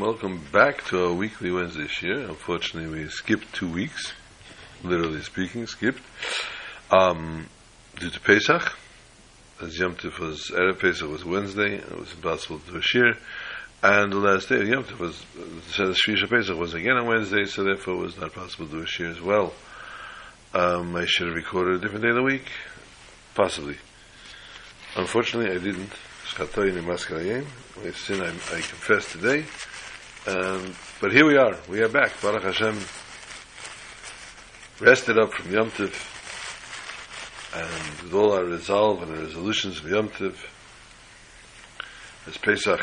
Welcome back to our weekly Wednesday year. Unfortunately, we skipped two weeks, literally speaking, skipped, um, due to Pesach. As Yom Tov was, Erev Pesach was Wednesday, it was impossible to do a. And the last day of Yom Tov was, the Shvisha Pesach was again on Wednesday, so therefore it was not possible to do a as well. Um, I should have recorded a different day of the week, possibly. Unfortunately, I didn't. Chatoin and Maskarayim. With sin, I, I confess today. Um, but here we are. We are back. Baruch Hashem rested up from Yom Tov and with all our resolve and our resolutions of Yom Tov as Pesach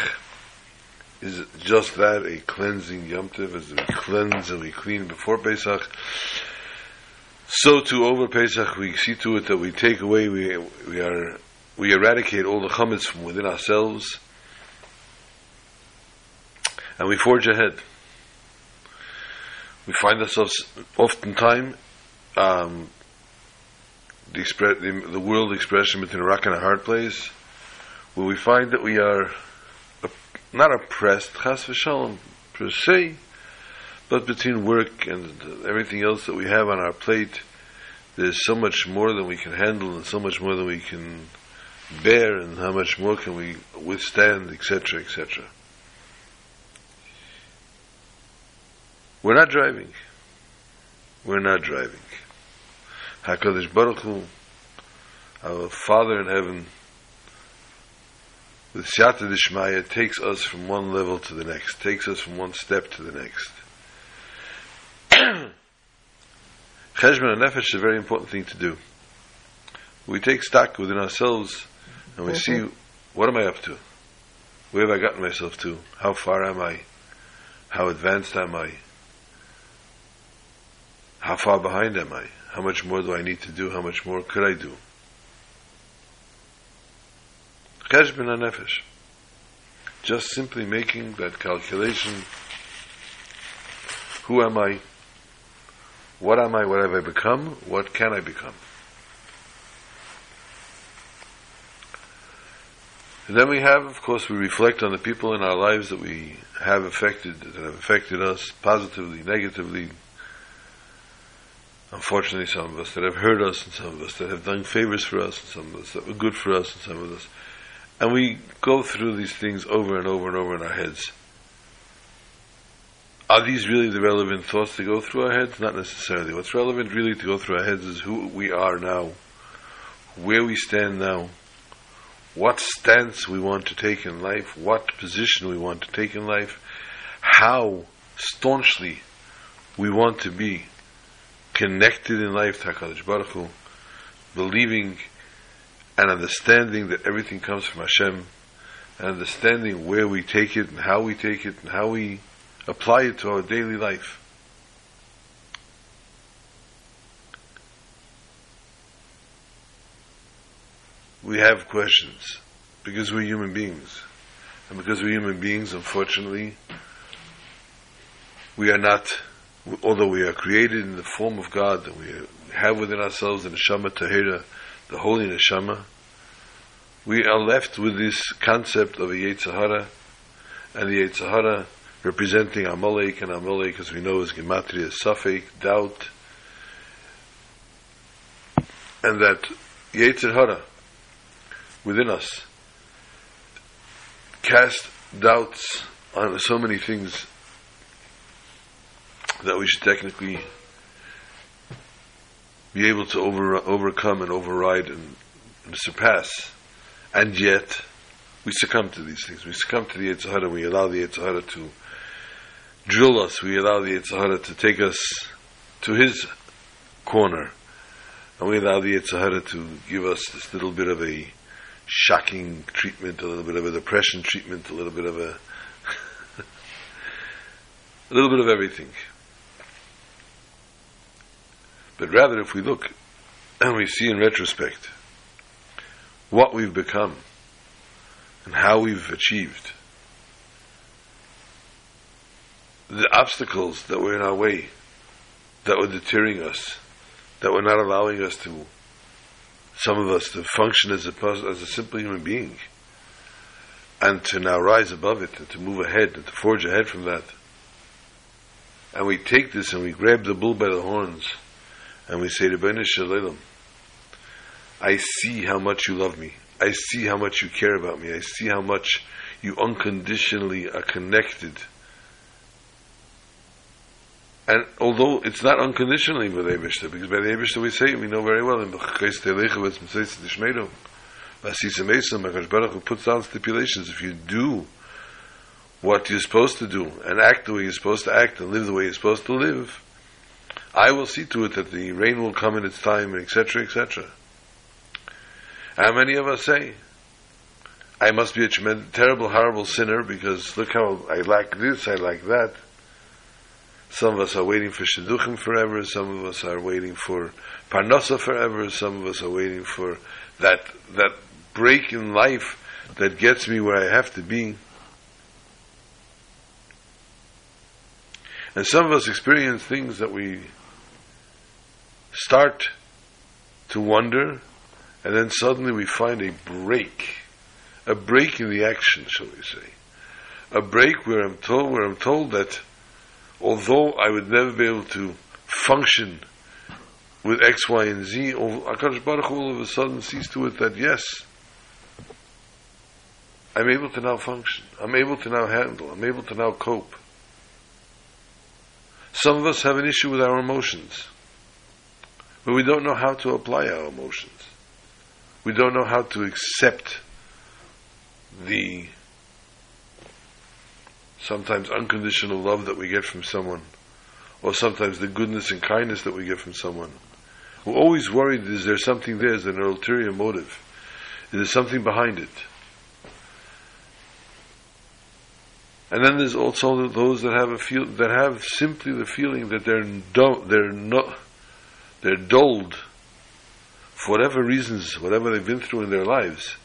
is just that, a cleansing Yom Tov, as we cleanse and we clean before Pesach. So too over Pesach we see to it that we take away, we, we are we eradicate all the chametz from within ourselves, and we forge ahead. We find ourselves oftentimes um, the, expre- the, the, world expression between a rock and a hard place, where we find that we are op- not oppressed, chas v'shalom, per se, but between work and everything else that we have on our plate, there's so much more than we can handle and so much more than we can bear and how much more can we withstand, etc., etc. We're not driving. We're not driving. HaKadosh Baruch Hu, our Father in heaven, with Siyata Dishmaya, takes us from one level to the next, takes us from one step to the next. Cheshbon HaNefesh is a very important thing to do. We take stock within ourselves and we see what am I up to? Where have I gotten myself to? How far am I? How advanced am I? How far behind am I? How much more do I need to do? How much more could I do? Cheshbon nefesh. Just simply making that calculation. Who am I? What am I? What have I become? What can I become? And then we have, of course, we reflect on the people in our lives that we have affected, that have affected us positively, negatively. Unfortunately, some of us that have hurt us, and some of us that have done favors for us, and some of us that were good for us, and some of us. And we go through these things over and over and over in our heads. Are these really the relevant thoughts to go through our heads? Not necessarily. What's relevant really to go through our heads is who we are now, where we stand now, what stance we want to take in life, what position we want to take in life, how staunchly we want to be connected in life to HaKadosh Baruch Hu, believing and understanding that everything comes from Hashem, and understanding where we take it and how we take it and how we apply it to our daily life. We have questions because we're human beings. And because we're human beings, unfortunately, we are not, although we are created in the form of God, and we have within ourselves in the neshama tahira, the holy neshama, we are left with this concept of a Yetzer Hara, and the Yetzer Hara representing Amalek, and Amalek, as we know, is Gematria, Safek, doubt, and that Yetzer Hara, within us cast doubts on so many things that we should technically be able to over, overcome and override and, and, surpass. And yet, we succumb to these things. We succumb to the Yetzer Hara. We allow the Yetzer Hara to drill us. We allow the Yetzer Hara to take us to his corner. And we allow the Yetzer Hara to give us this little bit of a shocking treatment, a little bit of a depression treatment, a little bit of a a little bit of everything. But rather, if we look and we see in retrospect what we've become and how we've achieved, the obstacles that were in our way, that were deterring us, that were not allowing us to some of us to function as a as a simple human being. and to now rise above it and to move ahead and to forge ahead from that. And we take this and we grab the bull by the horns and we say to Bnei Shalom, I see how much you love me. I see how much you care about me. I see how much you unconditionally are connected. And although it's not unconditionally with Eibishter, because by the Eibishter we say, we know very well, in B'chakais Telecha, with Mitzvah Tishmedo, Vasisa Mesa, Makash Baruch Hu puts down stipulations. If you do what you're supposed to do, and act the way you're supposed to act, and live the way you're supposed to live, I will see to it that the rain will come in its time, etc., etc. How many of us say, I must be a tremendous, terrible, horrible sinner because look how I like this, I like that. Some of us are waiting for shidduchim forever. Some of us are waiting for parnasa forever. Some of us are waiting for that that break in life that gets me where I have to be. And some of us experience things that we start to wonder, and then suddenly we find a break, a break in the action, shall we say, a break where I'm told where I'm told that although I would never be able to function with X, Y, and Z, Akash Baruch all of a sudden sees to it that yes, I'm able to now function. I'm able to now handle. I'm able to now cope. Some of us have an issue with our emotions, but we don't know how to apply our emotions. We don't know how to accept the sometimes unconditional love that we get from someone, or sometimes the goodness and kindness that we get from someone. We're always worried is there something there, is there an ulterior motive? Is there something behind it? And then there's also those that have a feel that have simply the feeling that they're do, they're not they're dulled for whatever reasons, whatever they've been through in their lives,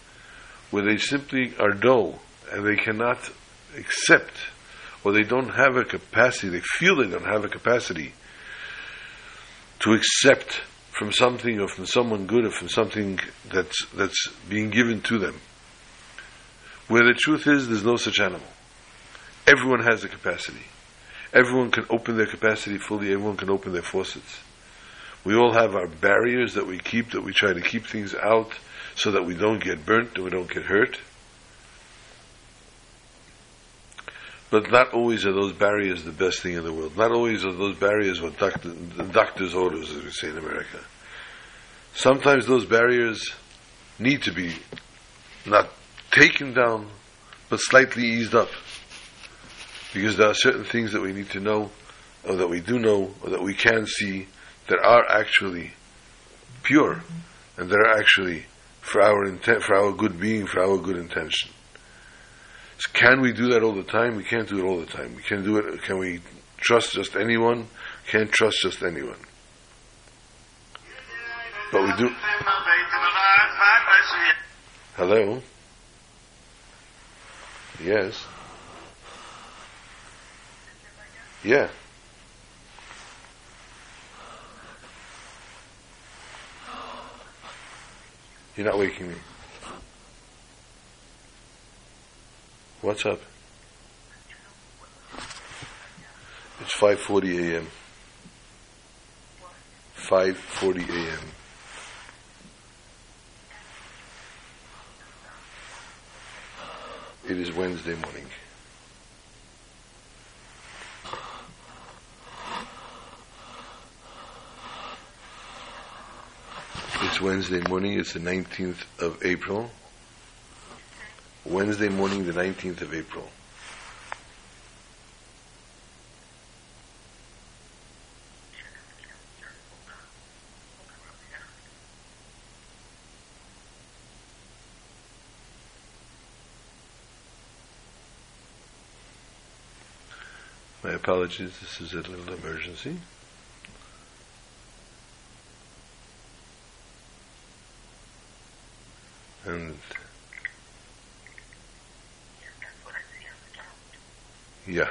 where they simply are dull and they cannot accept or they don't have a capacity, they feel they don't have a capacity to accept from something or from someone good or from something that's, that's being given to them. Where the truth is, there's no such animal. Everyone has a capacity. Everyone can open their capacity fully, everyone can open their faucets. We all have our barriers that we keep, that we try to keep things out so that we don't get burnt and we don't get hurt. But not always are those barriers the best thing in the world. Not always are those barriers what doctor, doctor's orders, as we say in America. Sometimes those barriers need to be not taken down, but slightly eased up. Because there are certain things that we need to know, or that we do know, or that we can see, that are actually pure, and that are actually for our intent, for our good being, for our good intention. Can we do that all the time? We can't do it all the time. We can do it. Can we trust just anyone? Can't trust just anyone. But we do. Hello. Yes. Yeah. You're not waking me. What's up? It's 5:40 a.m. 5:40 a.m. It is Wednesday morning. It's Wednesday morning. It's the 19th of April. Wednesday morning, the 19th of April. My apologies, this is a little emergency. And Yeah.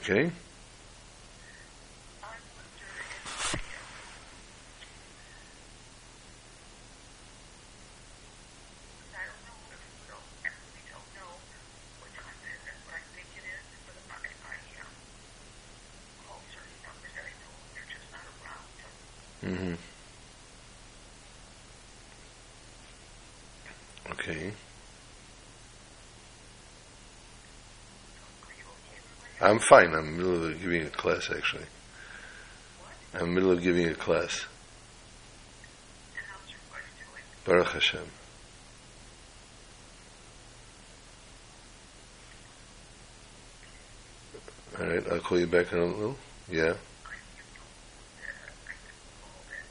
around, Mm-hmm. Okay. are you okay with my I'm fine. I'm in the middle of giving a class, actually. I'm in the middle of giving a class. Baruch Hashem. All right, I'll call you back in a little. Yeah. I you know, that I can call that,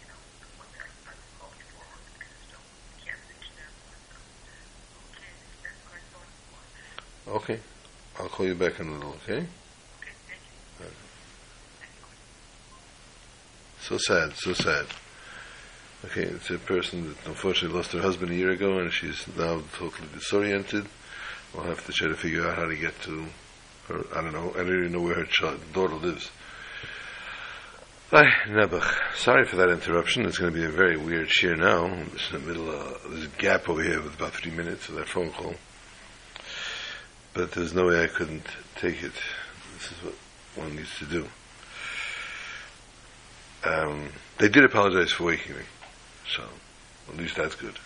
you know, the one that I, I called you for, I just don't, can't reach them. Okay, that's what I thought it was. Okay. I'll call you back in a little, okay? So sad, so sad. Okay, it's a person that unfortunately lost her husband a year ago and she's now totally disoriented. We'll have to try to figure out how to get to her. I don't know. I don't even know where her child, daughter lives. Hi, Nebuch. Sorry for that interruption. It's going to be a very weird shiur now. It's in the middle of a gap over here with about three minutes of that phone call. But there's no way I couldn't take it. This is what one needs to do. Um, they did apologize for waking me, so at least that's good.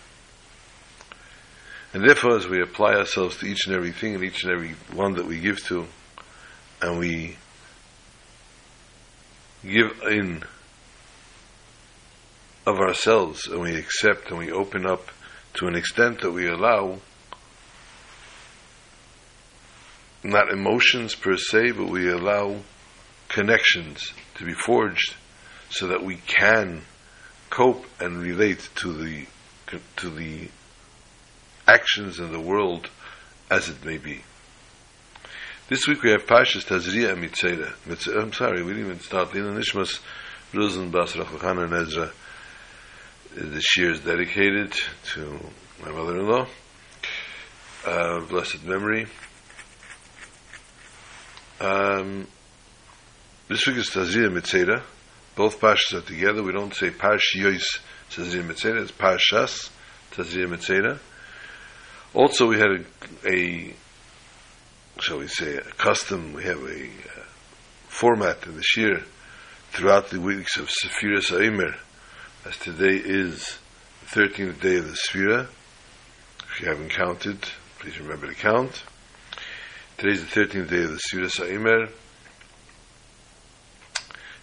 And therefore, as we apply ourselves to each and every thing and each and every one that we give to, and we give in of ourselves, and we accept and we open up to an extent that we allow not emotions per se, but we allow connections to be forged so that we can cope and relate to the to the actions in the world as it may be. This week we have Parshas Tazria Metzora. I'm sorry, we didn't even start. The Nishmas Rosen Bas and Ezra. The shiur is dedicated to my mother-in-law. Uh, blessed memory. Um, this week is Tazria Metzora. Both Parshas are together. We don't say Parshiyos Tazria Metzora. It's Parshas Tazria Metzora. Also, we had a, a, shall we say, a custom. We have a uh, format in the Shiur throughout the weeks of Sephiras Aimer, as today is the 13th day of the Sphira. If you haven't counted, please remember to count. Today's the 13th day of the Sephiras Aimer.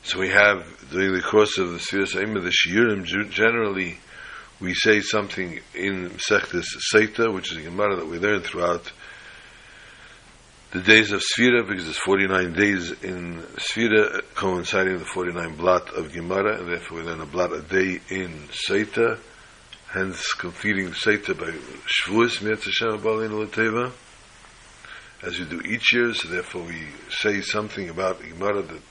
So we have, during the course of the Sephiras Aimer, the Shiurim, generally, we say something in Sechtes Seita, which is a Gemara that we learn throughout the days of Sfira, because there's 49 days in Sfira coinciding with the 49 blot of Gemara, and therefore we learn a blot a day in Seita, hence completing Seita by Shavuos, Mietz Hashem Abalin Lateva, as we do each year, so therefore we say something about the Gemara that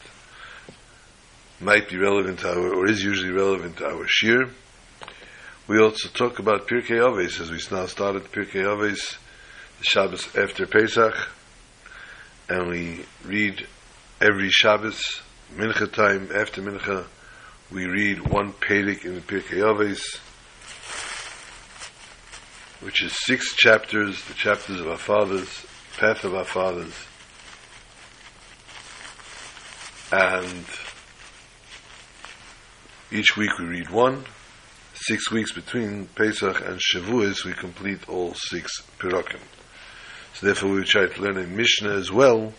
might be relevant to our, or is usually relevant to our Shiur. We also talk about Pirkei Avos, as we now started Pirkei Avos, the Shabbos after Pesach, and we read every Shabbos, Mincha time, after Mincha, we read one Perek in the Pirkei Avos, which is six chapters, the chapters of our fathers, path of our fathers, and each week we read one, six weeks between Pesach and Shavuos, we complete all six Pirakim. So therefore we try to learn a Mishnah as well,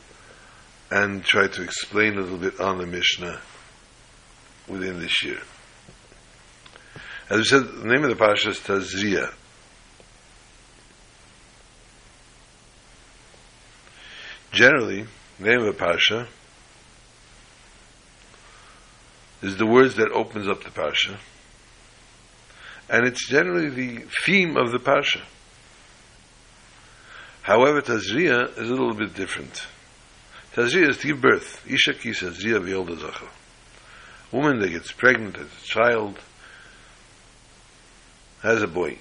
and try to explain a little bit on the Mishnah within this year. As we said, the name of the Pasha is Tazria. Generally, the name of a Pasha is the words that opens up the parsha, and it's generally the theme of the parsha. However, Tazria is a little bit different. Tazria is to give birth. Isha kisa zria v'yolda zacha. Woman that gets pregnant as a child has a boy.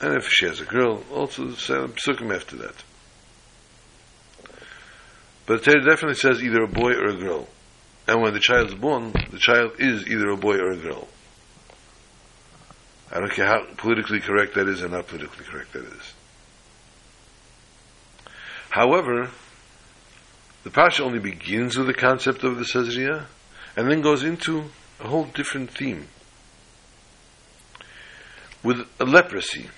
And if she has a girl, also some psukim after that. But the Torah definitely says either a boy or a girl. And when the child is born, the child is either a boy or a girl. I don't care how politically correct that is and not politically correct that is. However, the Pasha only begins with the concept of the Sazriya and then goes into a whole different theme. With leprosy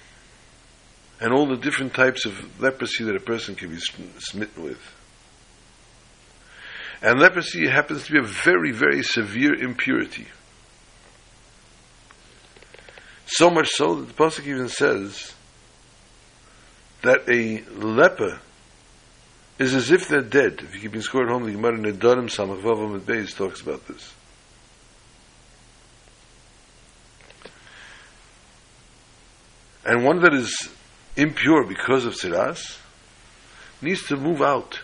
and all the different types of leprosy that a person can be smitten with. And leprosy happens to be a very, very severe impurity. So much so that the Pasuk even says that a leper is as if they're dead. If you keep in score at home, the Gemara Nedarim Samach Vavam Beis talks about this. And one that is impure because of tziras needs to move out,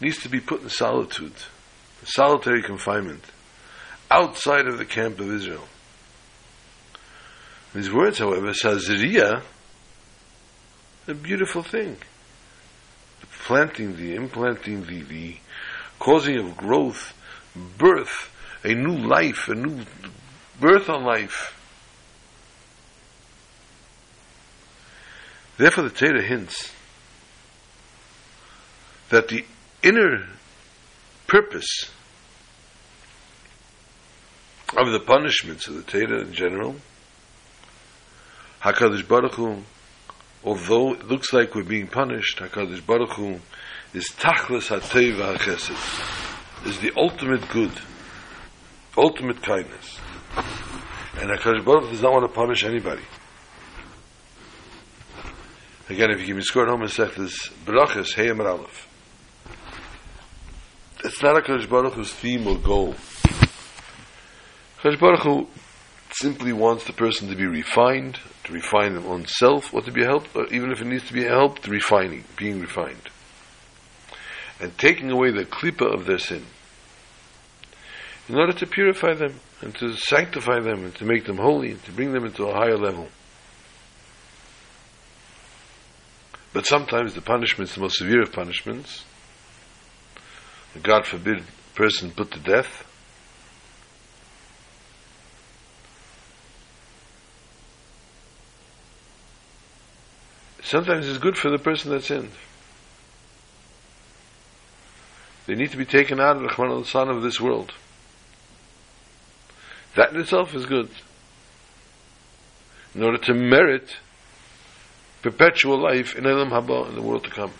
needs to be put in solitude, solitary confinement, outside of the camp of Israel. These words, however, Saziriya, a beautiful thing. The planting, the implanting, the, the causing of growth, birth, a new life, a new birth on life. Therefore, the Torah hints that the inner purpose of the punishments of the Torah in general, Hakadosh Baruch Hu, although it looks like we're being punished, Hakadosh Baruch Hu is Tachlis HaTeva HaChesed, is the ultimate good, ultimate kindness, and Hakadosh Baruch Hu does not want to punish anybody. Again, if you give me score home and say this, Brachas, Hey Amar Aleph. It's not a Kadosh Baruch Hu's theme or goal. Kadosh Baruch Hu simply wants the person to be refined, to refine their own self, or to be helped, or even if it needs to be helped, refining, being refined. And taking away the klipa of their sin. In order to purify them, and to sanctify them, and to make them holy, and to bring them into a higher level. But sometimes the punishments, the most severe of punishments, God forbid, person put to death, sometimes it's good for the person that sinned. They need to be taken out of the son of this world. That in itself is good. In order to merit perpetual life in Olam Haba, in the world to come,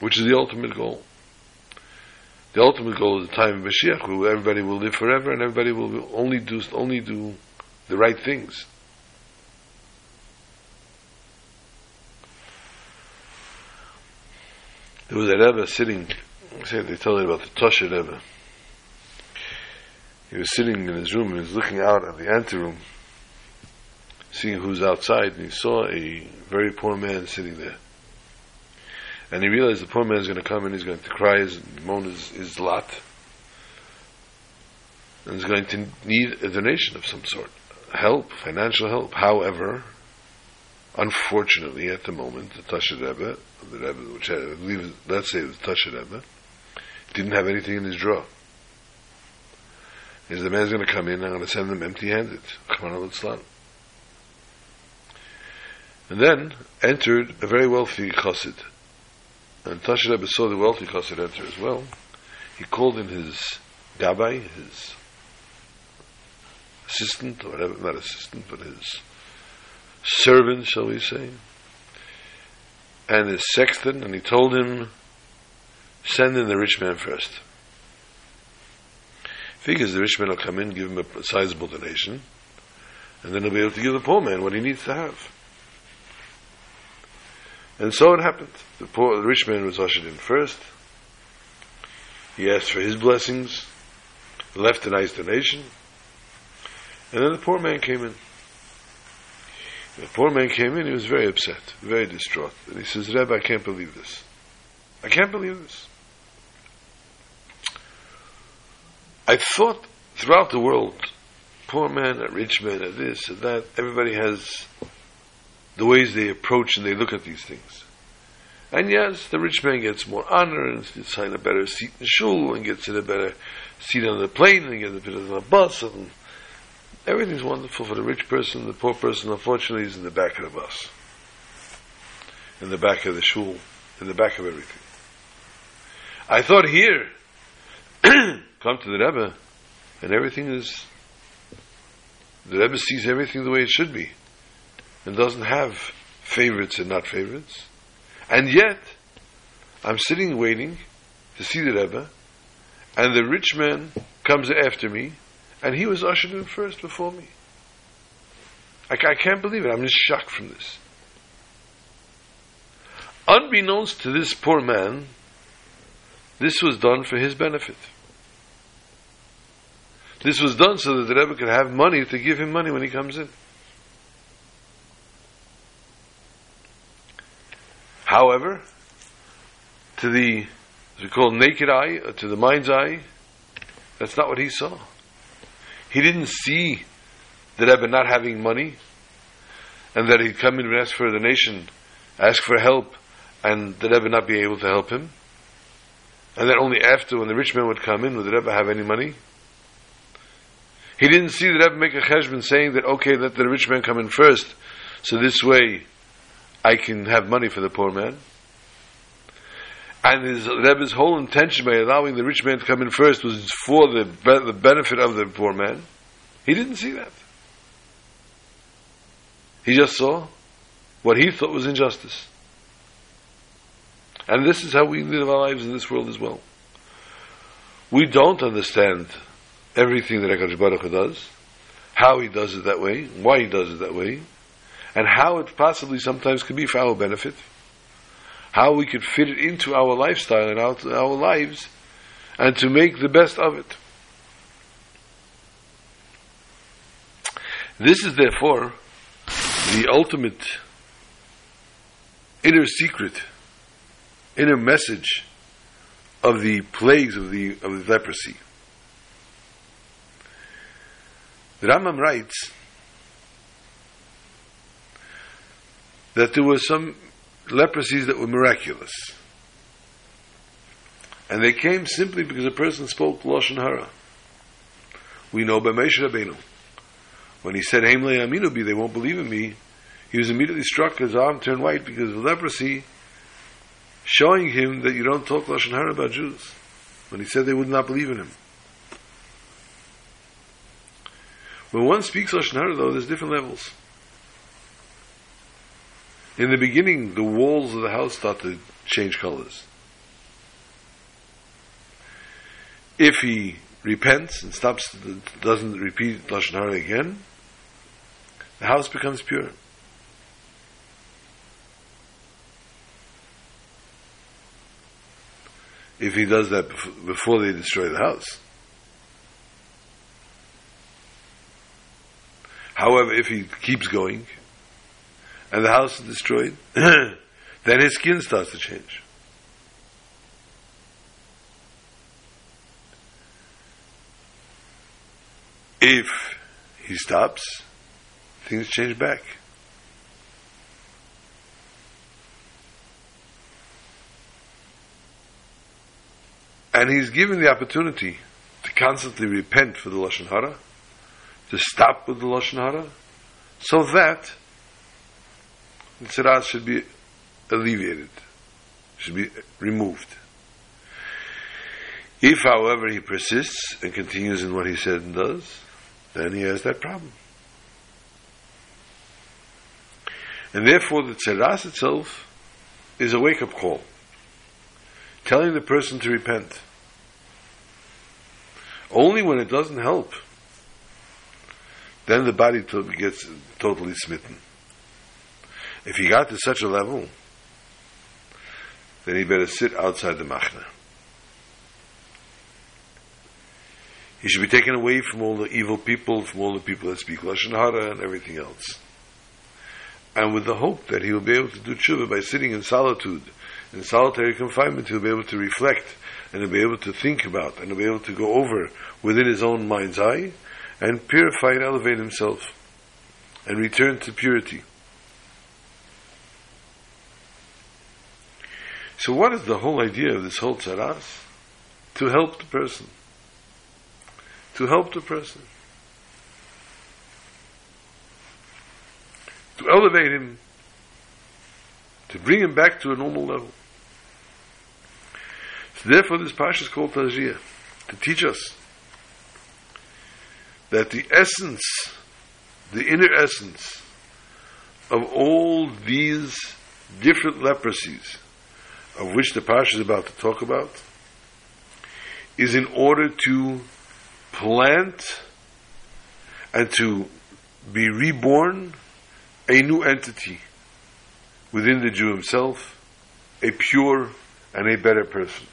which is the ultimate goal. The ultimate goal is the time of Mashiach, where everybody will live forever and everybody will only do only do the right things. There was a Rebbe sitting, they tell you about the Tosha Rebbe. He was sitting in his room and he was looking out at the anteroom, seeing who's outside, and he saw a very poor man sitting there. And he realized the poor man is going to come and he's going to cry his, moan his, lot. And he's going to need a donation of some sort. Help, financial help. However, unfortunately, at the moment, the Tasha Rebbe, the Rebbe, which I believe, let's say it Tasha Rebbe, didn't have anything in his drawer. Is the man's going to come in, I'm going to send him empty-handed. And then entered a very wealthy chassid. And Tasha Rebbe saw the wealthy chassid enter as well. He called in his gabbai, his assistant, or whatever, not assistant, but his servant, shall we say, and his sexton, and he told him, send in the rich man first. Figures the rich man will come in, give him a sizable donation, and then he'll be able to give the poor man what he needs to have. And so it happened. The poor, the rich man was ushered in first. He asked for his blessings, left a nice donation, And then the poor man came in. The poor man came in, he was very upset, very distraught. And he says, Rebbe, I can't believe this. I can't believe this. I thought throughout the world, poor man, a rich man, a this, and that, everybody has the ways they approach and they look at these things. And yes, the rich man gets more honor and gets in a better seat in the shul and gets in a better seat on the plane and gets a bit on the bus and everything's wonderful for the rich person. The poor person, unfortunately, is in the back of the bus, in the back of the shul, in the back of everything. I thought here, come to the Rebbe, and everything is, the Rebbe sees everything the way it should be, and doesn't have favorites and not favorites. And yet, I'm sitting waiting to see the Rebbe, and the rich man comes after me, and he was ushered in first before me. I, I can't believe it. I'm just shocked from this. Unbeknownst to this poor man, this was done for his benefit. This was done so that the Rebbe could have money to give him money when he comes in. However, to the, we call naked eye, or to the mind's eye, that's not what he saw. He didn't see the Rebbe not having money, and that he'd come in and ask for a donation, ask for help, and the Rebbe not be able to help him. And then only after, when the rich man would come in, would the Rebbe have any money? He didn't see the Rebbe make a cheshbon saying that, okay, let the rich man come in first, so this way I can have money for the poor man. And his Rebbe's whole intention by allowing the rich man to come in first was for the, be- the benefit of the poor man. He didn't see that. He just saw what he thought was injustice. And this is how we live our lives in this world as well. We don't understand everything that HaKadosh Baruch does, how he does it that way, why he does it that way, and how it possibly sometimes could be for our benefit, how we could fit it into our lifestyle and our, our lives, and to make the best of it. This is therefore the ultimate inner secret, inner message of the plagues of the of the leprosy. The Rambam writes that there were some leprosies that were miraculous. And they came simply because a person spoke Lashon Hara. We know by Moshe Rabbeinu. When he said, Aminu Aminu they won't believe in me, he was immediately struck, his arm turned white because of leprosy, showing him that you don't talk Lashon Hara about Jews. When he said they would not believe in him. When one speaks Lashon Hara, though, there's different levels. In the beginning, the walls of the house start to change colors. If he repents and stops, doesn't repeat Lashon Hara again, the house becomes pure. If he does that before they destroy the house. However, if he keeps going, and the house is destroyed, then his skin starts to change. If he stops, things change back. And he's given the opportunity to constantly repent for the Lashon Hara, to stop with the Lashon Hara, so that the tziras should be alleviated, should be removed. If, however, he persists and continues in what he said and does, then he has that problem. And therefore, the tzeras itself is a wake-up call, telling the person to repent. Only when it doesn't help, then the body gets totally smitten. If he got to such a level, then he better sit outside the machna. He should be taken away from all the evil people, from all the people that speak Lashon Hara and everything else. And with the hope that he will be able to do tshuva by sitting in solitude, in solitary confinement, he'll be able to reflect and he'll be able to think about and he'll be able to go over within his own mind's eye and purify and elevate himself and return to purity. So what is the whole idea of this whole tzaras? To help the person. To help the person. To elevate him. To bring him back to a normal level. So therefore this parsha is called Tazria. To teach us that the essence, the inner essence of all these different leprosies of which the parsha is about to talk about is in order to plant and to be reborn a new entity within the Jew himself, a pure and a better person.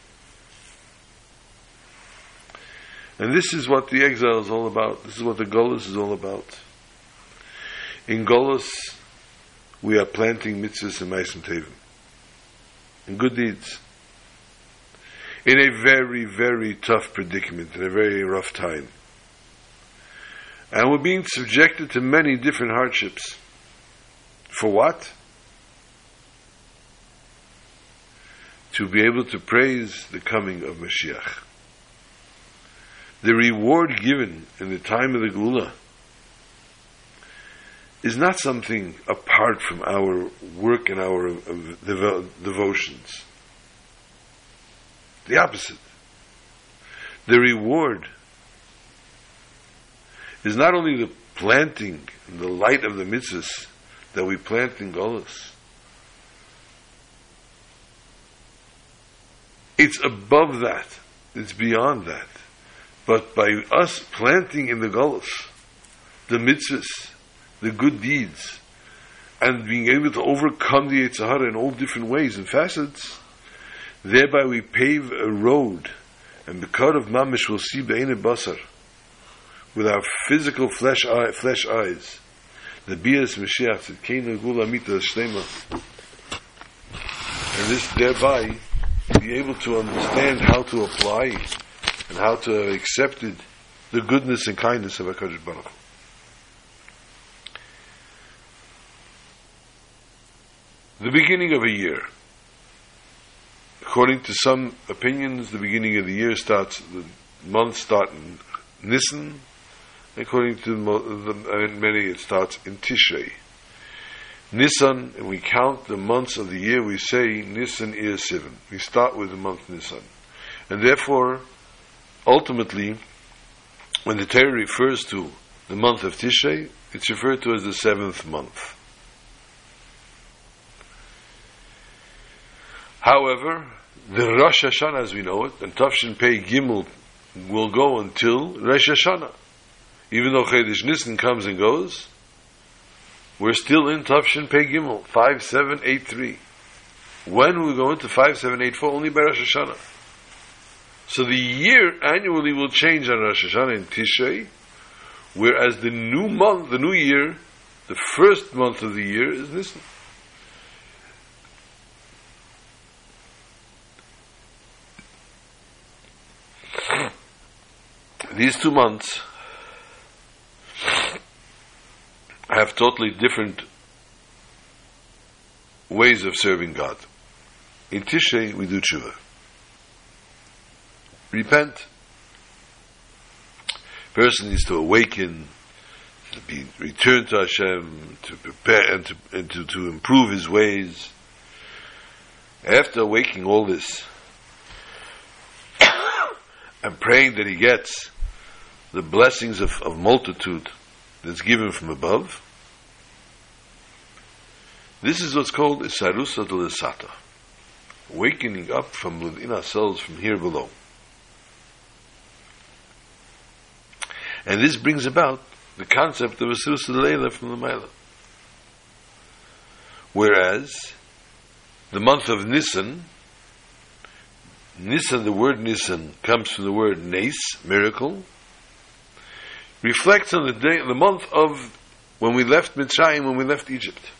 And this is what the exile is all about. This is what the Golos is all about. In Golos, we are planting mitzvahs and ma'asim tovim, and good deeds, in a very, very tough predicament, in a very rough time. And we're being subjected to many different hardships. For what? To be able to praise the coming of Mashiach. The reward given in the time of the Geulah is not something apart from our work and our uh, devo- devotions. The opposite. The reward is not only the planting the light of the mitzvahs that we plant in Golas. It's above that. It's beyond that. But by us planting in the Golas the mitzvahs, the good deeds, and being able to overcome the Yetzer Hara in all different ways and facets, thereby we pave a road, and the cut of Mamish will see Be'ene Basar, with our physical flesh, eye, flesh eyes, the Bias Mashiach, Tzidkeinu Geulah Mita Shlema, and this thereby be able to understand how to apply and how to have accepted the goodness and kindness of HaKadosh Baruch Hu. The beginning of a year. According to some opinions, the beginning of the year starts, the month starts in Nisan. According to the, the, many, it starts in Tishrei. Nisan, and we count the months of the year, we say Nisan is seven. We start with the month Nisan. And therefore, ultimately, when the Torah refers to the month of Tishrei, it's referred to as the seventh month. However, the Rosh Hashanah, as we know it, and Tafshin Pei Gimel will go until Rosh Hashanah. Even though Chedesh Nisan comes and goes, we're still in Tafshin Pei Gimel, 5783. When we go into 5784, only by Rosh Hashanah. So the year annually will change on Rosh Hashanah in Tishrei, whereas the new month, the new year, the first month of the year is Nisan. These two months have totally different ways of serving God. In Tishrei, we do tshuva. Repent. Person needs to awaken, to be return to Hashem, to prepare and to, and to, to improve his ways. After awakening all this, and praying that he gets the blessings of, of multitude that's given from above. This is what's called Isarusa Delisata, wakening up from within ourselves from here below. And this brings about the concept of Isarusa Delela from the Maila. Whereas the month of Nisan, Nisan, the word Nisan comes from the word Nes, miracle, reflects on the day, the month of when we left Mitzrayim, when we left Egypt.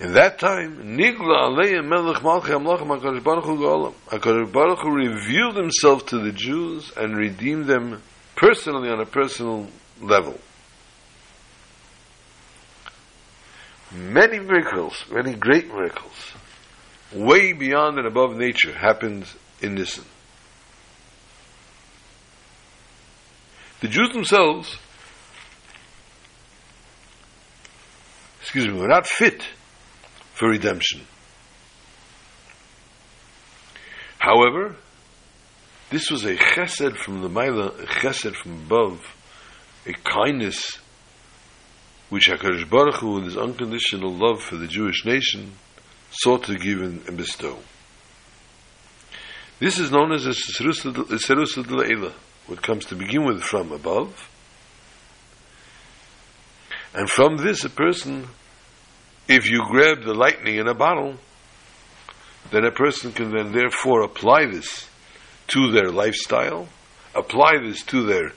In that time, Nigla Aleim Melech Malchi Amlachim HaKadosh Baruch Hu Go'olam. HaKadosh Baruch Hu revealed himself to the Jews and redeemed them personally on a personal level. Many miracles, many great miracles, way beyond and above nature happened in Nisan. The Jews themselves, excuse me, were not fit for redemption. However, this was a chesed from the Maila, a chesed from above, a kindness which HaKadosh Baruch Hu, in his unconditional love for the Jewish nation, sought to give and bestow. This is known as a Serusa de Le'ela, what comes to begin with from above. And from this, a person, if you grab the lightning in a bottle, then a person can then therefore apply this to their lifestyle, apply this to their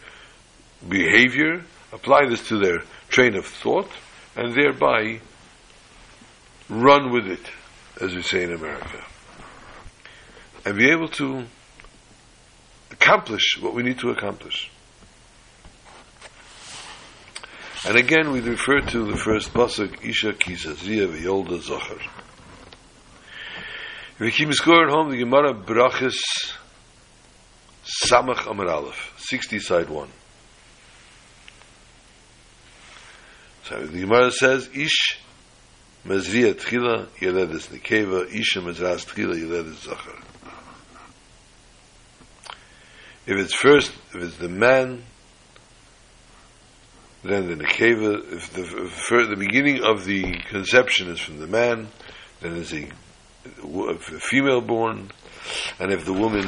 behavior, apply this to their train of thought, and thereby run with it, as we say in America, and be able to accomplish what we need to accomplish. And again, we refer to the first pasuk, Isha Kisa, Zia V'Yolda Zohar. If keep score at home, the Gemara Brachis Samach Amar Aleph, 60 side 1. So the Gemara says, Ish Mazriya Tchila Yeledes Nekeva, Isha Mazras Tchila Yeledes Zachar. If it's first, if it's the man, then the Nekeva, if the, if the beginning of the conception is from the man, then it's a, a female born, and if the woman,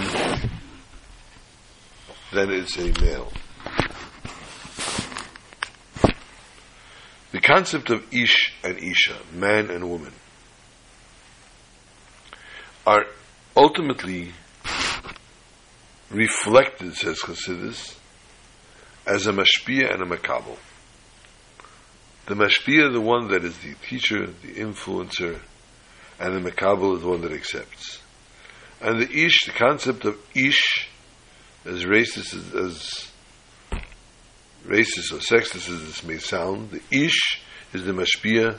then it's a male. The concept of Ish and Isha, man and woman, are ultimately reflected, says Chassidus, as a mashpia and a makabel. The mashpia, the one that is the teacher, the influencer, and the makabel is the one that accepts. And the ish, the concept of ish, as racist as, as racist or sexist as this may sound, the ish is the mashpia,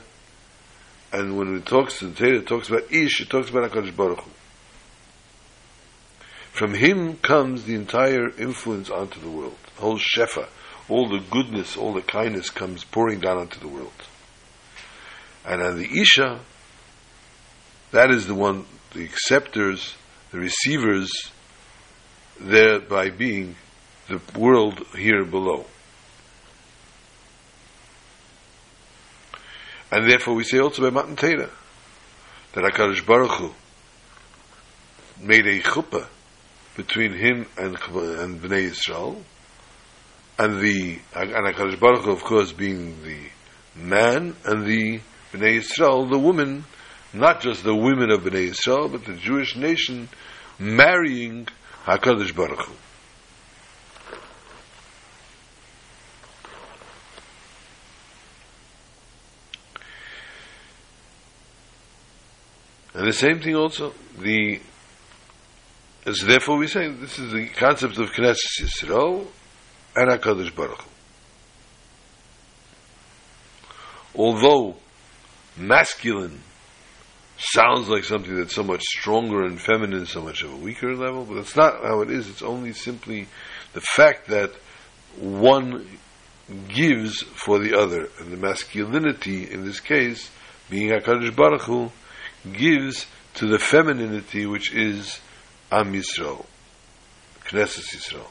and when it talks to the Torah, it talks about ish, it talks about Hakadosh Baruch Hu. From him comes the entire influence onto the world. The whole shefa, all the goodness, all the kindness comes pouring down onto the world. And on the Isha, that is the one, the acceptors, the receivers, thereby being the world here below. And therefore we say also by Matan Torah that HaKadosh Baruch Hu made a chuppah between him and and Bnei Yisrael, and the and Hakadosh Baruch Hu, of course, being the man, and the Bnei Yisrael, the woman, not just the women of Bnei Yisrael, but the Jewish nation marrying Hakadosh Baruch Hu. And the same thing also, the so therefore we say this is the concept of Knesset Yisrael and HaKadosh Baruch Hu. Although masculine sounds like something that's so much stronger and feminine, so much of a weaker level, but that's not how it is. It's only simply the fact that one gives for the other, and the masculinity in this case, being Hakadosh Baruch Hu, gives to the femininity which is Am Yisrael, Knesset Yisrael.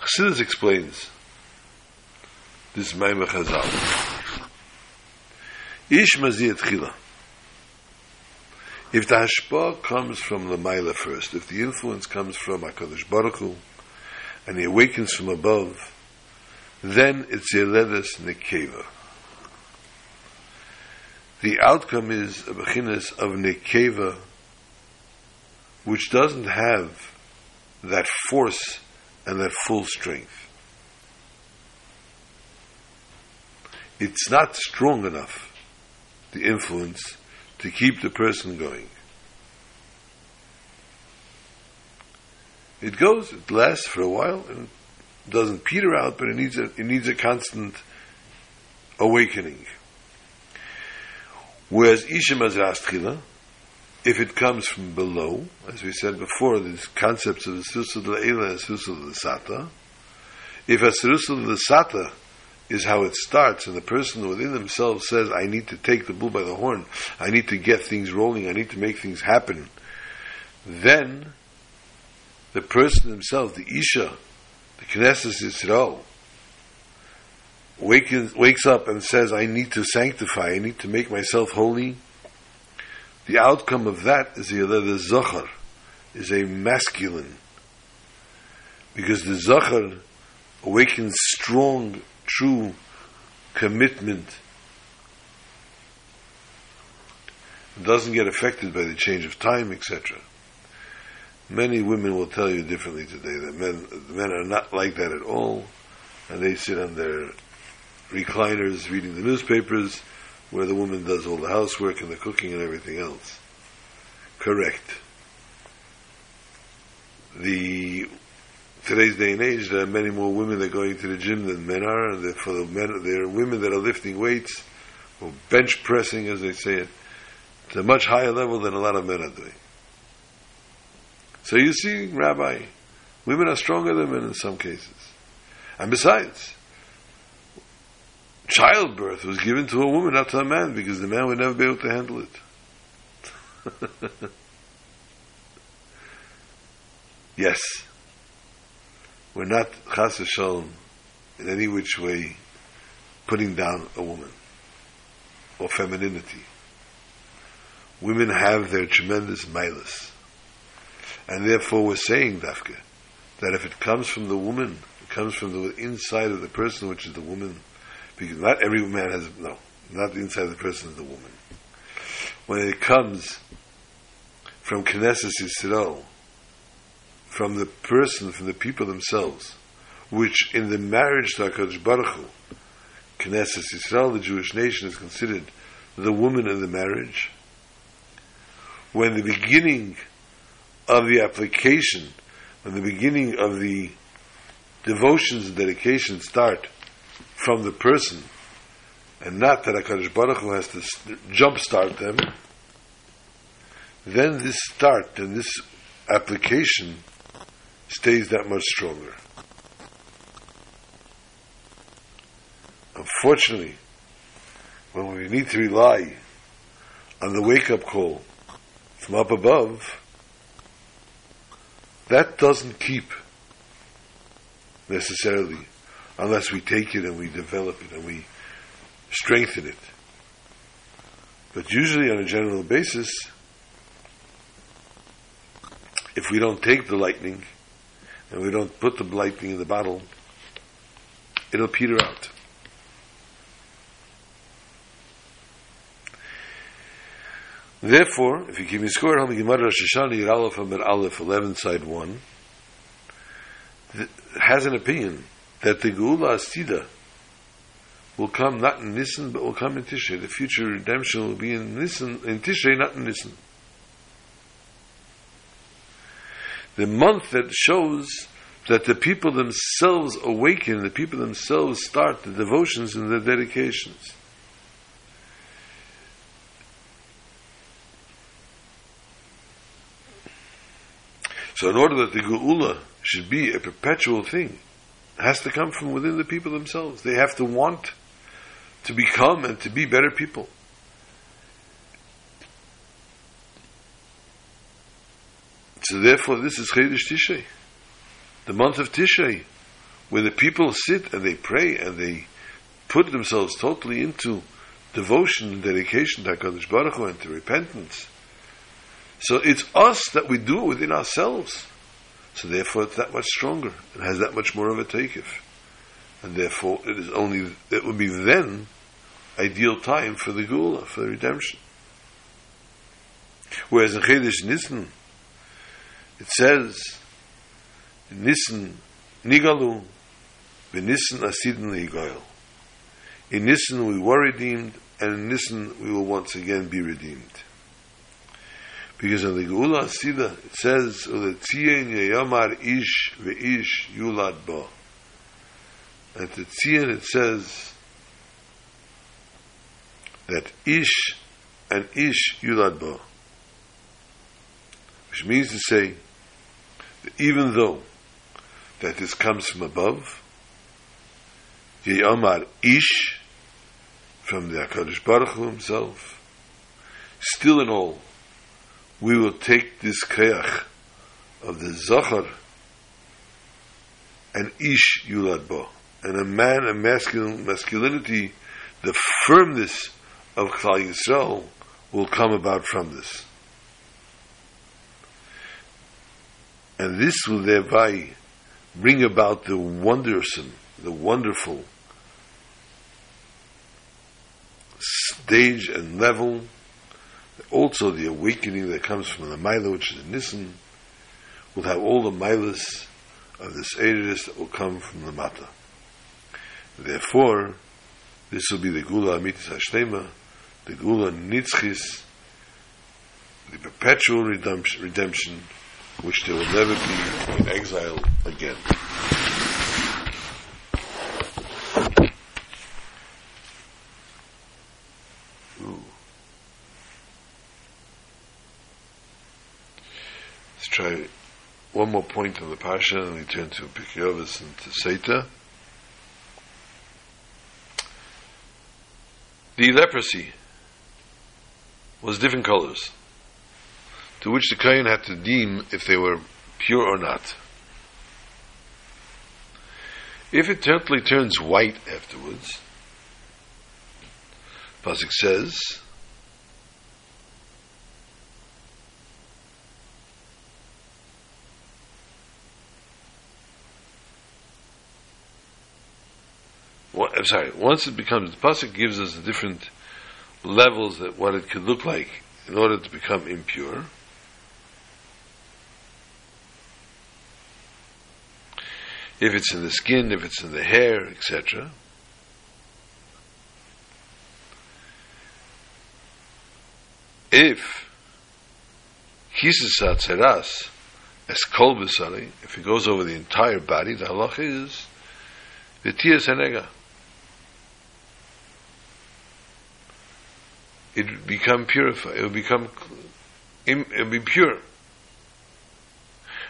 Chassidus explains this Maimah Chazal. Ish maziyat chila. If the hashpah comes from the Maila first, if the influence comes from HaKadosh Baruch Hu, and he awakens from above, then it's Yeledes Nekeva the outcome is a bechinas of nekeva, which doesn't have that force and that full strength. It's not strong enough, the influence, to keep the person going. It goes, it lasts for a while, and doesn't peter out, but it needs a, it needs a constant awakening. Whereas Isha Mazras Tchila, if it comes from below, as we said before, these concepts of the Susul Le'ela and Susul Sata, if a Susul Sata is how it starts, and the person within themselves says, I need to take the bull by the horn, I need to get things rolling, I need to make things happen, then the person himself, the Isha, the Knesset Yisrael, wakens, wakes up and says, I need to sanctify, I need to make myself holy, the outcome of that is the, the Zachar, is a masculine. Because the Zachar awakens strong, true commitment. It doesn't get affected by the change of time, etc. Many women will tell you differently today that men, men are not like that at all, and they sit on their recliners reading the newspapers, where the woman does all the housework and the cooking and everything else. Correct. The today's day and age, there are many more women that are going to the gym than men are, and for the men, there are women that are lifting weights or bench pressing, as they say it, to a much higher level than a lot of men are doing. So you see, Rabbi, women are stronger than men in some cases. And besides, childbirth was given to a woman, not to a man, because the man would never be able to handle it. yes, we're not chas in any which way putting down a woman or femininity. Women have their tremendous milas. And therefore we're saying, Dafka, that if it comes from the woman, it comes from the inside of the person, which is the woman, because not every man has, no, not the inside of the person is the woman. When it comes from Knesset Yisrael, from the person, from the people themselves, which in the marriage to HaKadosh Baruch Hu, Knesset Yisrael, the Jewish nation, is considered the woman in the marriage. When the beginning of the application, when the beginning of the devotions and dedication start from the person, and not that HaKadosh Baruch Hu has to jumpstart them, then this start and this application stays that much stronger. Unfortunately, when we need to rely on the wake up call from up above, that doesn't keep necessarily unless we take it and we develop it and we strengthen it. But usually on a general basis, if we don't take the lightning and we don't put the lightning in the bottle, it'll peter out. Therefore, if you keep me score the Gemara Rosh Hashanah Aleph Amid Aleph 11 side 1, has an opinion that the Geula Asida will come not in Nisan, but will come in Tishrei. The future redemption will be in Nisan, in Tishrei, not in Nisan. The month that shows that the people themselves awaken, the people themselves start the devotions and the dedications. So, in order that the Geula should be a perpetual thing, has to come from within the people themselves. They have to want to become and to be better people. So, therefore, this is Chedesh Tishrei, the month of Tishrei, where the people sit and they pray and they put themselves totally into devotion and dedication to HaKadosh Baruch Hu and to repentance. So it's us that we do it within ourselves. So therefore it's that much stronger. It has that much more of a takeoff. And therefore it is only, it would be then ideal time for the Geula, for the redemption. Whereas in Chedesh Nisan, it says Nissen Nigalu, V'Nissen Asidin Ligoil. In Nissen we were redeemed, and in Nissen we will once again be redeemed. Because in the Geula Asida it says, Uletziyin Yayamar Ish Ve'ish Yulad Bo. At the Tziyin it says that Ish and Ish Yulad Bo. Which means to say that even though that this comes from above, Yayamar Ish, from the HaKadosh Baruch Hu himself, still in all, we will take this kayach of the Zachar and Ish Yulad Bo, and a man, a masculine, masculinity, the firmness of Klal Yisrael will come about from this. And this will thereby bring about the wondersome, the wonderful stage and level, also the awakening that comes from the Mila, which is the Nissen, will have all the Milas of this Eris that will come from the Mata. Therefore, this will be the Geula Amitis Hashtema, the Geula Nitzchis, the perpetual redemption, redemption, which there will never be in exile again. Ooh. Let's try one more point on the Parsha, and we turn to Pikyovis and to Seta. The leprosy was different colors, to which the Kohen had to deem if they were pure or not. If it totally turns white afterwards, Pasuk says, What, I'm sorry. Once it becomes the pasuk gives us the different levels that what it could look like in order to become impure. If it's in the skin, if it's in the hair, etc. If kisasat seras as kol if it goes over the entire body, the halach is the tias it would become purified. It would become, it be pure.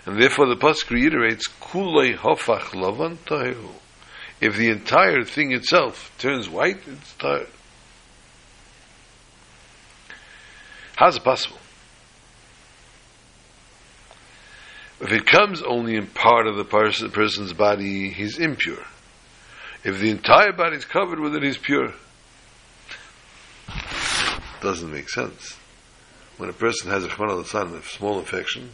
And therefore the pasuk reiterates, "Kulei hofach lavan tahiru." If the entire thing itself turns white, it's tired. How's it possible? If it comes only in part of the person's body, he's impure. If the entire body is covered with it, he's pure doesn't make sense. When a person has a Chman a small infection,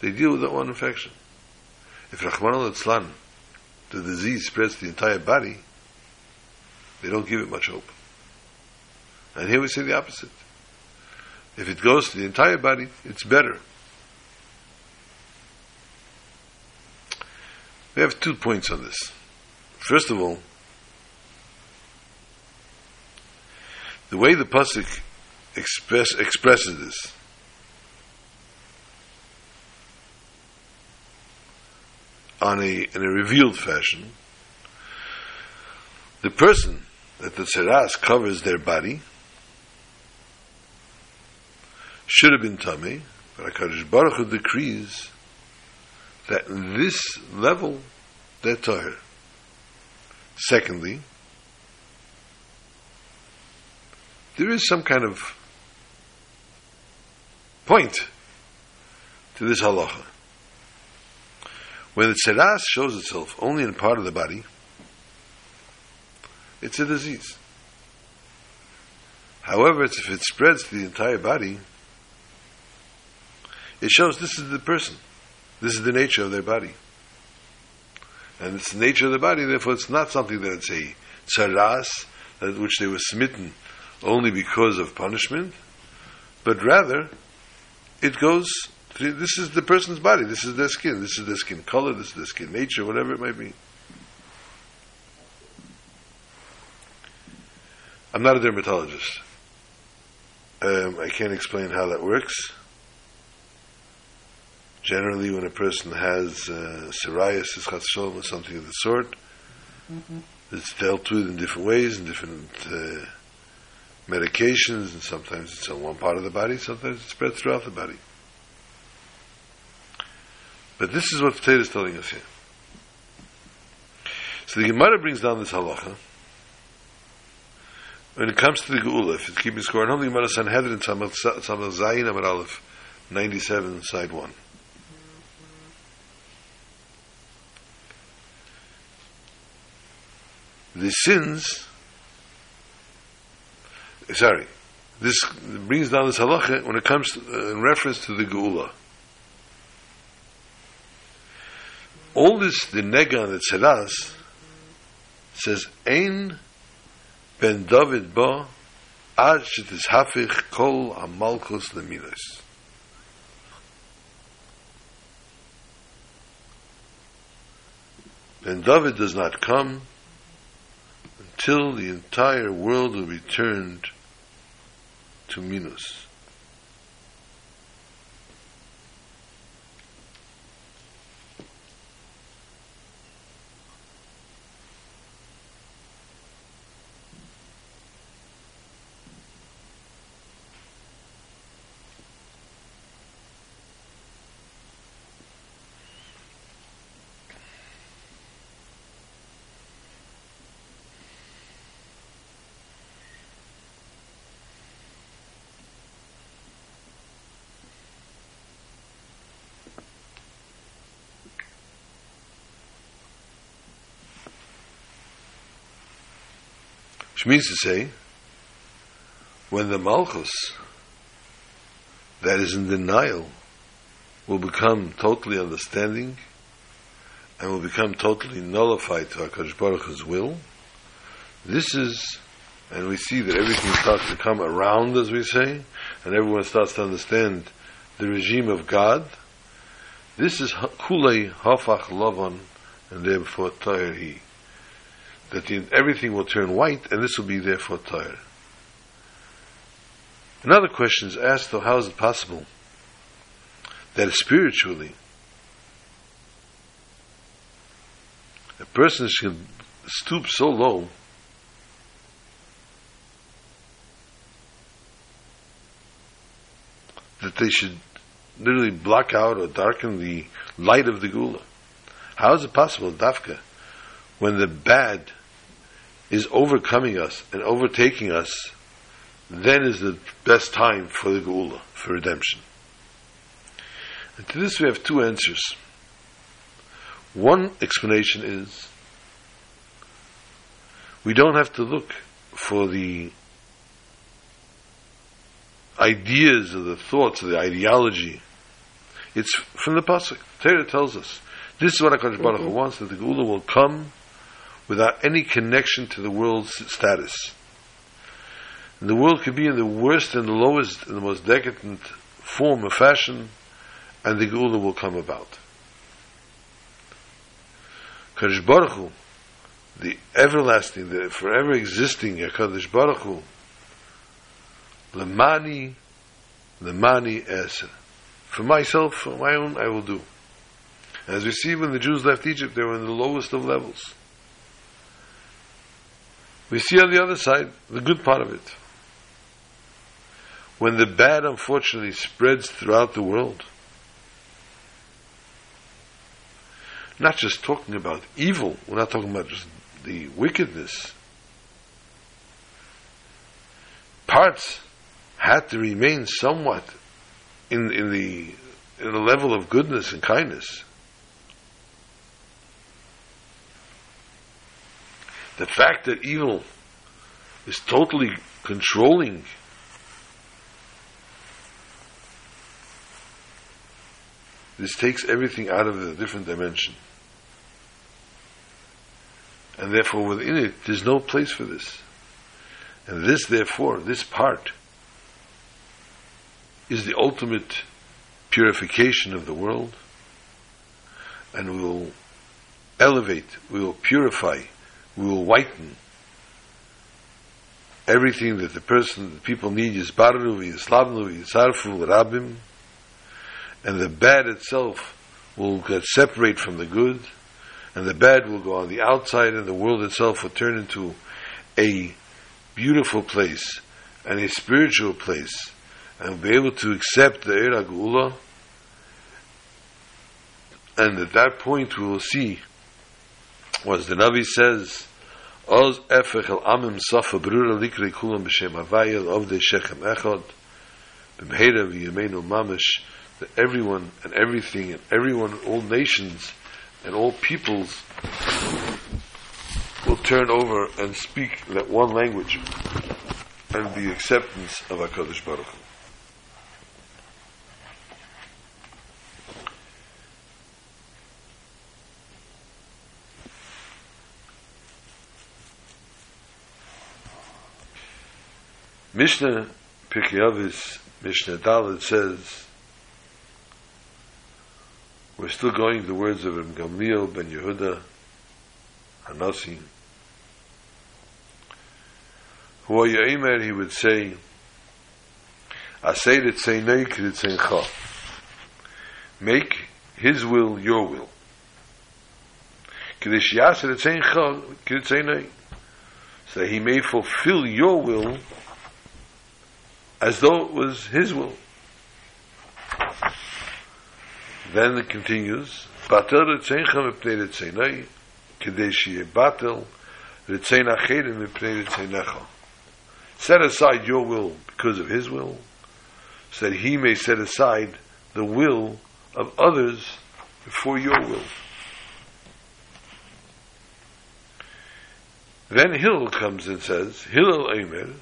they deal with that one infection. If Rahman al the disease spreads to the entire body, they don't give it much hope. And here we say the opposite. If it goes to the entire body, it's better. We have two points on this. First of all, The way the pasuk express, expresses this on a in a revealed fashion, the person that the tzeras covers their body should have been tummy, but Hakadosh Baruch Hu decrees that in this level they're tahir. Secondly, there is some kind of point to this halacha. When the tzeras shows itself only in a part of the body, it's a disease. However, if it spreads to the entire body, it shows this is the person. This is the nature of their body. And it's the nature of the body, therefore it's not something that it's a tzaras, which they were smitten only because of punishment, but rather it goes This is the person's body. This is their skin. This is their skin color. This is their skin nature, whatever it might be. I'm not a dermatologist. Um, I can't explain how that works. Generally, when a person has uh, psoriasis, chatzol, or something of the sort, it's dealt with in different ways, in different uh, medications, and sometimes it's on one part of the body, sometimes it's spread throughout the body. But this is what the Torah is telling us here. So the Gemara brings down this halacha. When it comes to the Geula, if it's keeping score, and only Gemara Sanhedrin Samach Zayin Amar Aleph, 97, side 1. The sins, sorry, this brings down this halacha when it comes to, uh, in reference to the Geula. All this, the nega and the tzeras, says, Ein ben David ba ad shetishafich kol amalchus leminos. Ben David does not come until the entire world will be turned to Minos. Which means to say, when the Malchus that is in denial will become totally understanding and will become totally nullified to HaKadosh Baruch Hu's will, this is, and we see that everything starts to come around, as we say, and everyone starts to understand the regime of God. This is Kulei Hafach Lavan, and therefore Tair He that the, everything will turn white, and this will be therefore Torah. Another question is asked, though, how is it possible that spiritually a person should stoop so low that they should literally block out or darken the light of the Geula? How is it possible, Dafka, when the bad is overcoming us and overtaking us, then is the best time for the Geula, for redemption. And to this we have two answers. One explanation is we don't have to look for the ideas or the thoughts or the ideology. It's from the Pasuk. Torah tells us this is what HaKadosh Baruch Hu mm-hmm. wants, that the Geula will come without any connection to the world's status. And the world could be in the worst and the lowest and the most decadent form of fashion, and the Geula will come about. Kadosh Baruch Hu, the everlasting, the forever existing Kadosh Baruch Hu, Lemani, Lemani Eser. For myself, for my own, I will do. As we see when the Jews left Egypt, they were in the lowest of levels. We see on the other side the good part of it. When the bad, unfortunately, spreads throughout the world, not just talking about evil, we're not talking about just the wickedness. Parts had to remain somewhat in, in the in the level of goodness and kindness. The fact that evil is totally controlling this takes everything out of a different dimension. And therefore within it there's no place for this. And this therefore, this part is the ultimate purification of the world, and we will elevate, we will purify, will whiten everything that the person, the people need, Yisbarru, Yislavnu, Yisarfu, Rabim, and the bad itself will get separate from the good, and the bad will go on the outside, and the world itself will turn into a beautiful place and a spiritual place, and be able to accept the Eir HaGeula, and at that point we will see, as the Navi says, Oz efech el amim sofa brura likri kulam b'shem havayel the shechem echad b'mheira v'yemenu mamish that everyone and everything and everyone, all nations and all peoples will turn over and speak that one language and the acceptance of HaKadosh Baruch Mishnah Pirkei Mishnah Dalet says, we're still going the words of Ibn Gamliel ben Yehuda Hanasi. Who Ya'imer, he would say, Asay Ritzeinei Kritzeincha. Make his will your will. Kedish Yas Ritzeincha Kritzeinei. So he may fulfill your will as though it was his will. Then it continues, Batel Mipnei Kedei Batel Mipnei. Set aside your will because of his will, so that he may set aside the will of others before your will. Then Hillel comes and says, Hillel Eimer,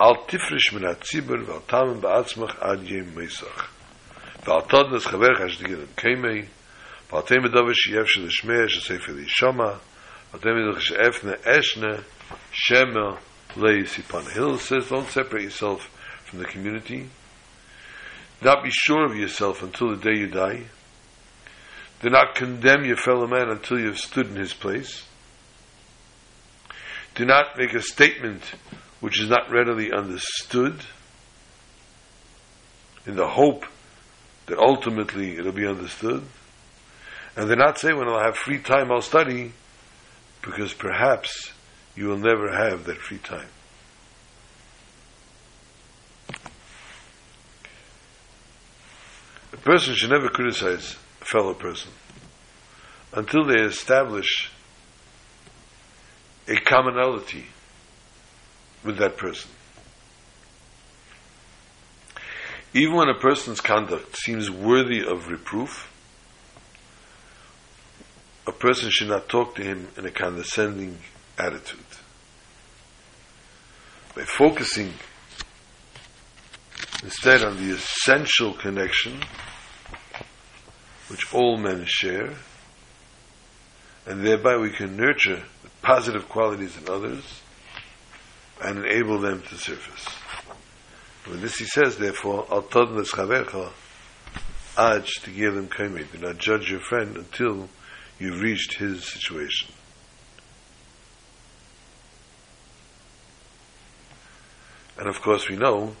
אל תפרש מן הציבר ואל תאמן בעצמך עד ימי סך. ואל תודן אז חבר חשדיק אלם קיימי, ואל תאים בדובר שייף של השמי אש די שומע, ואל תאים בדובר שאף נה אש נה שמר לאי סיפן says don't separate yourself from the community, do not be sure of yourself until the day you die, do not condemn your fellow man until you have stood in his place, do not make a statement which is not readily understood in the hope that ultimately it'll be understood. And do not say, when I'll have free time, I'll study, because perhaps you will never have that free time. A person should never criticize a fellow person until they establish a commonality with that person. Even when a person's conduct seems worthy of reproof, a person should not talk to him in a condescending attitude. By focusing instead on the essential connection which all men share, and thereby we can nurture the positive qualities in others and enable them to surface. With this he says, therefore, al aj to give them kaimei. Do not judge your friend until you've reached his situation. And of course we know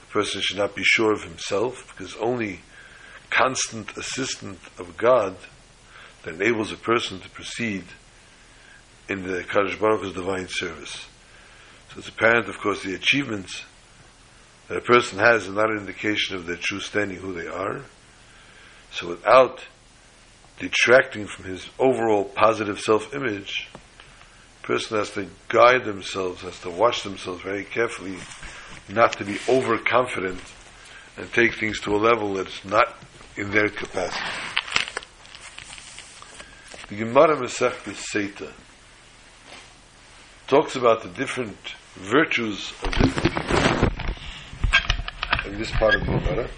the person should not be sure of himself because only constant assistant of God that enables a person to proceed in the Kadosh Baruch Hu's divine service. So it's apparent, of course, the achievements that a person has are not an indication of their true standing, who they are. So without detracting from his overall positive self-image, a person has to guide themselves, has to watch themselves very carefully, not to be overconfident and take things to a level that's not in their capacity. The Gemara Masechta Seita talks about the different virtues of people in this part of the Gemara,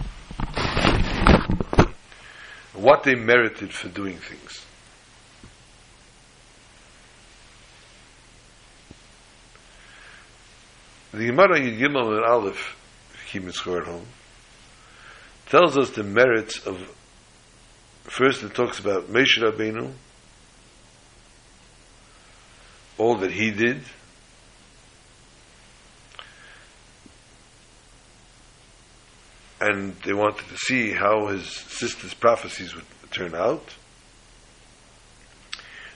what they merited for doing things. The Gemara Yid Gimel and Aleph, it square at home, tells us the merits of. First, it talks about Moshe Rabbeinu, all that he did. And they wanted to see how his sister's prophecies would turn out.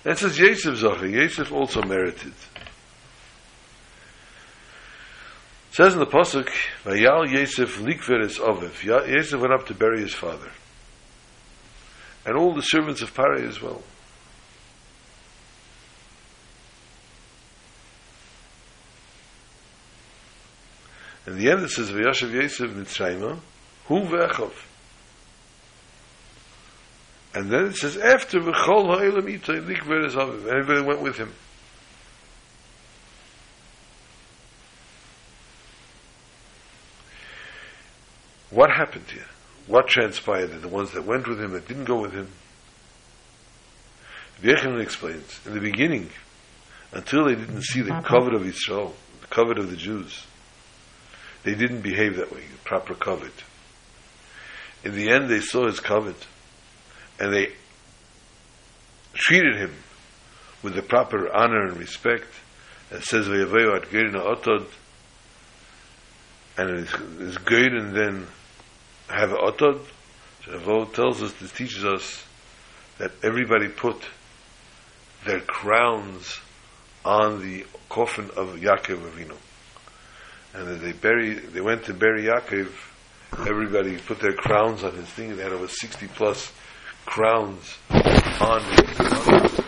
And it says Yosef Zocher. Yosef also merited. It says in the pasuk, "Vayal Yosef likveres oviv." Ya- Yosef went up to bury his father, and all the servants of Parai as well. In the end, it says, "Vayashav Yosef mitzrayma hu ve'echov." And then it says, "After v'chol ha'elam itay likveres oviv." Everybody went with him. What happened here? What transpired? The ones that went with him, that didn't go with him. Yochanan explains, in the beginning, until they didn't see the covet of Israel, the covet of the Jews, they didn't behave that way, proper covet. In the end, they saw his covet, and they treated him with the proper honor and respect. It says, "Vayavayu at Gerina Otod," and good, and then have Otod. Shavuot tells us, this teaches us that everybody put their crowns on the coffin of Yaakov Avinu. And that they bury, they went to bury Yaakov, everybody put their crowns on his thing, they had over 60 plus crowns on him,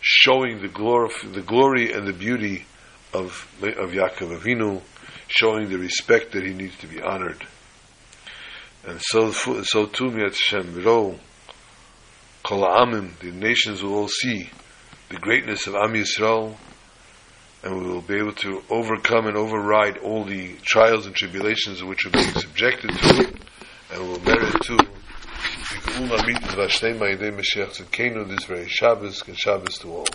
showing the glory, the glory and the beauty of, of Yaakov Avinu, showing the respect that he needs to be honored. And so, so too, Miat Shem, Ro, Kol Amim, the nations will all see the greatness of Am Yisrael, and we will be able to overcome and override all the trials and tribulations which we're being subjected to, and we'll merit to this very Shabbos Shabbos to all.